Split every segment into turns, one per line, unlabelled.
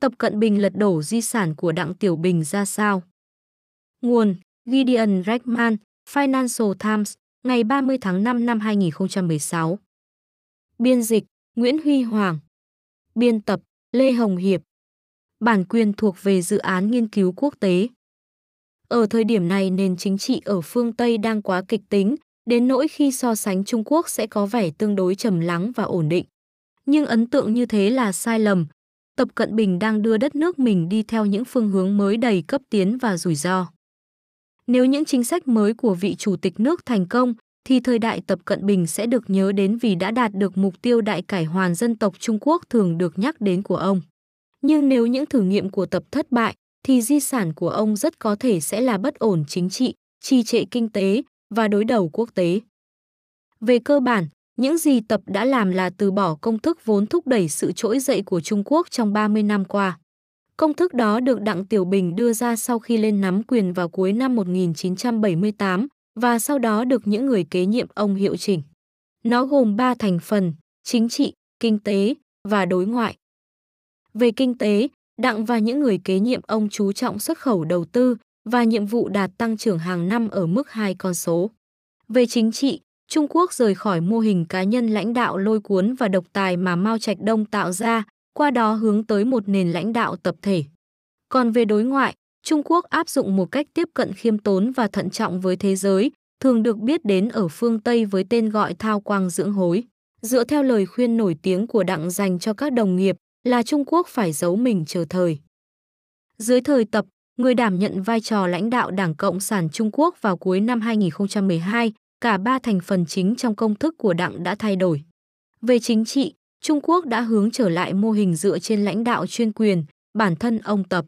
Tập Cận Bình lật đổ di sản của Đặng Tiểu Bình ra sao? Nguồn Gideon Reckman, Financial Times, ngày 30 tháng 5 năm 2016. Biên dịch Nguyễn Huy Hoàng. Biên tập Lê Hồng Hiệp. Bản quyền thuộc về dự án nghiên cứu quốc tế. Ở thời điểm này nền chính trị ở phương Tây đang quá kịch tính, đến nỗi khi so sánh Trung Quốc sẽ có vẻ tương đối trầm lắng và ổn định. Nhưng ấn tượng như thế là sai lầm. Tập Cận Bình đang đưa đất nước mình đi theo những phương hướng mới đầy cấp tiến và rủi ro. Nếu những chính sách mới của vị chủ tịch nước thành công, thì thời đại Tập Cận Bình sẽ được nhớ đến vì đã đạt được mục tiêu đại cải hoàn dân tộc Trung Quốc thường được nhắc đến của ông. Nhưng nếu những thử nghiệm của Tập thất bại, thì di sản của ông rất có thể sẽ là bất ổn chính trị, trì trệ kinh tế và đối đầu quốc tế. Về cơ bản, những gì Tập đã làm là từ bỏ công thức vốn thúc đẩy sự trỗi dậy của Trung Quốc trong 30 năm qua. Công thức đó được Đặng Tiểu Bình đưa ra sau khi lên nắm quyền vào cuối năm 1978 và sau đó được những người kế nhiệm ông hiệu chỉnh. Nó gồm 3 thành phần, chính trị, kinh tế và đối ngoại. Về kinh tế, Đặng và những người kế nhiệm ông chú trọng xuất khẩu đầu tư và nhiệm vụ đạt tăng trưởng hàng năm ở mức hai con số. Về chính trị, Trung Quốc rời khỏi mô hình cá nhân lãnh đạo lôi cuốn và độc tài mà Mao Trạch Đông tạo ra, qua đó hướng tới một nền lãnh đạo tập thể. Còn về đối ngoại, Trung Quốc áp dụng một cách tiếp cận khiêm tốn và thận trọng với thế giới, thường được biết đến ở phương Tây với tên gọi thao quang dưỡng hối. Dựa theo lời khuyên nổi tiếng của Đặng dành cho các đồng nghiệp là Trung Quốc phải giấu mình chờ thời. Dưới thời tập, người đảm nhận vai trò lãnh đạo Đảng Cộng sản Trung Quốc vào cuối năm 2012, cả ba thành phần chính trong công thức của Đảng đã thay đổi. Về chính trị, Trung Quốc đã hướng trở lại mô hình dựa trên lãnh đạo chuyên quyền, bản thân ông Tập.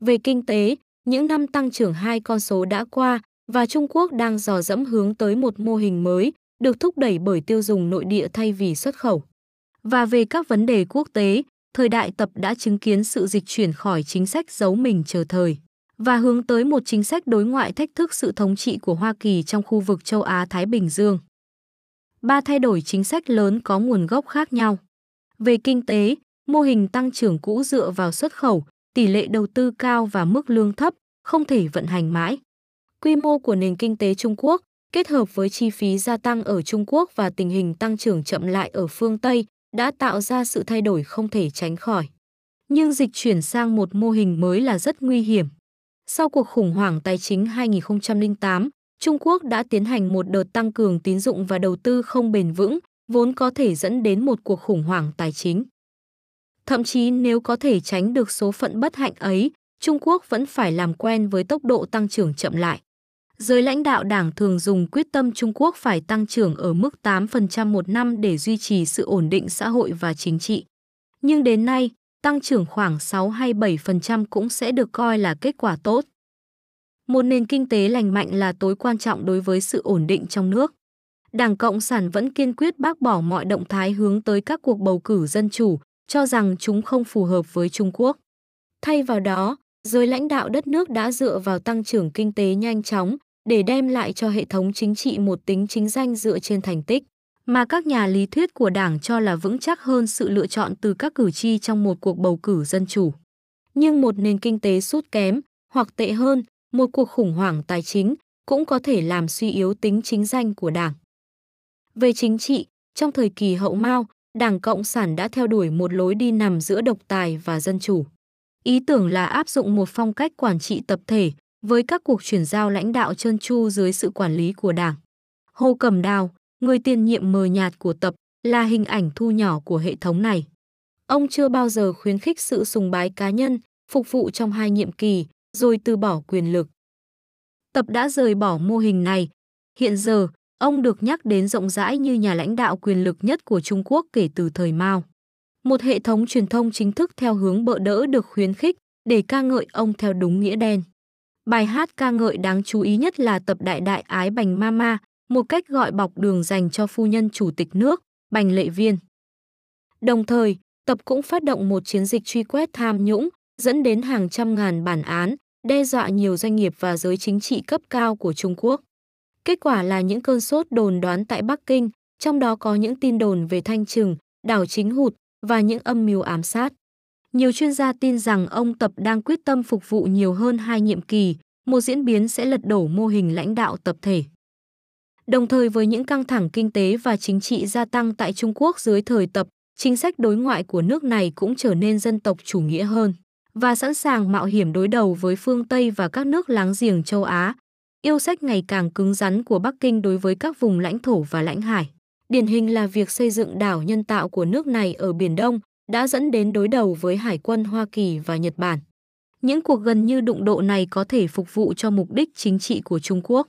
Về kinh tế, những năm tăng trưởng hai con số đã qua và Trung Quốc đang dò dẫm hướng tới một mô hình mới, được thúc đẩy bởi tiêu dùng nội địa thay vì xuất khẩu. Và về các vấn đề quốc tế, thời đại tập đã chứng kiến sự dịch chuyển khỏi chính sách giấu mình chờ thời và hướng tới một chính sách đối ngoại thách thức sự thống trị của Hoa Kỳ trong khu vực châu Á-Thái Bình Dương. Ba thay đổi chính sách lớn có nguồn gốc khác nhau. Về kinh tế, mô hình tăng trưởng cũ dựa vào xuất khẩu, tỷ lệ đầu tư cao và mức lương thấp, không thể vận hành mãi. Quy mô của nền kinh tế Trung Quốc kết hợp với chi phí gia tăng ở Trung Quốc và tình hình tăng trưởng chậm lại ở phương Tây đã tạo ra sự thay đổi không thể tránh khỏi. Nhưng dịch chuyển sang một mô hình mới là rất nguy hiểm. Sau cuộc khủng hoảng tài chính 2008, Trung Quốc đã tiến hành một đợt tăng cường tín dụng và đầu tư không bền vững, vốn có thể dẫn đến một cuộc khủng hoảng tài chính. Thậm chí nếu có thể tránh được số phận bất hạnh ấy, Trung Quốc vẫn phải làm quen với tốc độ tăng trưởng chậm lại. Giới lãnh đạo đảng thường dùng quyết tâm Trung Quốc phải tăng trưởng ở mức 8% một năm để duy trì sự ổn định xã hội và chính trị. Nhưng đến nay, tăng trưởng khoảng 6 hay 7% cũng sẽ được coi là kết quả tốt. Một nền kinh tế lành mạnh là tối quan trọng đối với sự ổn định trong nước. Đảng Cộng sản vẫn kiên quyết bác bỏ mọi động thái hướng tới các cuộc bầu cử dân chủ, cho rằng chúng không phù hợp với Trung Quốc. Thay vào đó, giới lãnh đạo đất nước đã dựa vào tăng trưởng kinh tế nhanh chóng, để đem lại cho hệ thống chính trị một tính chính danh dựa trên thành tích, mà các nhà lý thuyết của Đảng cho là vững chắc hơn sự lựa chọn từ các cử tri trong một cuộc bầu cử dân chủ. Nhưng một nền kinh tế sút kém, hoặc tệ hơn, một cuộc khủng hoảng tài chính cũng có thể làm suy yếu tính chính danh của Đảng. Về chính trị, trong thời kỳ hậu Mao, Đảng Cộng sản đã theo đuổi một lối đi nằm giữa độc tài và dân chủ. Ý tưởng là áp dụng một phong cách quản trị tập thể, với các cuộc chuyển giao lãnh đạo trơn tru dưới sự quản lý của Đảng. Hồ Cẩm Đào, người tiền nhiệm mờ nhạt của tập, là hình ảnh thu nhỏ của hệ thống này. Ông chưa bao giờ khuyến khích sự sùng bái cá nhân, phục vụ trong hai nhiệm kỳ, rồi từ bỏ quyền lực. Tập đã rời bỏ mô hình này. Hiện giờ, ông được nhắc đến rộng rãi như nhà lãnh đạo quyền lực nhất của Trung Quốc kể từ thời Mao. Một hệ thống truyền thông chính thức theo hướng bợ đỡ được khuyến khích để ca ngợi ông theo đúng nghĩa đen. Bài hát ca ngợi đáng chú ý nhất là tập đại đại ái Bành Mama, một cách gọi bọc đường dành cho phu nhân chủ tịch nước, Bành Lệ Viên. Đồng thời, tập cũng phát động một chiến dịch truy quét tham nhũng, dẫn đến hàng trăm ngàn bản án, đe dọa nhiều doanh nghiệp và giới chính trị cấp cao của Trung Quốc. Kết quả là những cơn sốt đồn đoán tại Bắc Kinh, trong đó có những tin đồn về thanh trừng, đảo chính hụt và những âm mưu ám sát. Nhiều chuyên gia tin rằng ông Tập đang quyết tâm phục vụ nhiều hơn hai nhiệm kỳ, một diễn biến sẽ lật đổ mô hình lãnh đạo tập thể. Đồng thời với những căng thẳng kinh tế và chính trị gia tăng tại Trung Quốc dưới thời Tập, chính sách đối ngoại của nước này cũng trở nên dân tộc chủ nghĩa hơn và sẵn sàng mạo hiểm đối đầu với phương Tây và các nước láng giềng châu Á. Yêu sách ngày càng cứng rắn của Bắc Kinh đối với các vùng lãnh thổ và lãnh hải. Điển hình là việc xây dựng đảo nhân tạo của nước này ở Biển Đông đã dẫn đến đối đầu với Hải quân Hoa Kỳ và Nhật Bản. Những cuộc gần như đụng độ này có thể phục vụ cho mục đích chính trị của Trung Quốc.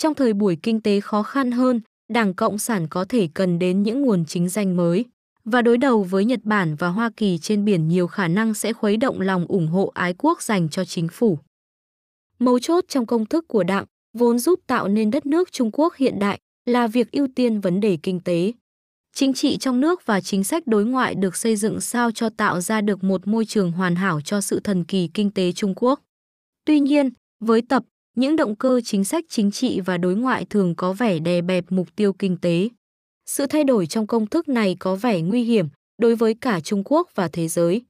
Trong thời buổi kinh tế khó khăn hơn, Đảng Cộng sản có thể cần đến những nguồn chính danh mới và đối đầu với Nhật Bản và Hoa Kỳ trên biển nhiều khả năng sẽ khuấy động lòng ủng hộ ái quốc dành cho chính phủ. Mấu chốt trong công thức của Đảng vốn giúp tạo nên đất nước Trung Quốc hiện đại là việc ưu tiên vấn đề kinh tế. Chính trị trong nước và chính sách đối ngoại được xây dựng sao cho tạo ra được một môi trường hoàn hảo cho sự thần kỳ kinh tế Trung Quốc. Tuy nhiên, với tập, những động cơ chính sách chính trị và đối ngoại thường có vẻ đè bẹp mục tiêu kinh tế. Sự thay đổi trong công thức này có vẻ nguy hiểm đối với cả Trung Quốc và thế giới.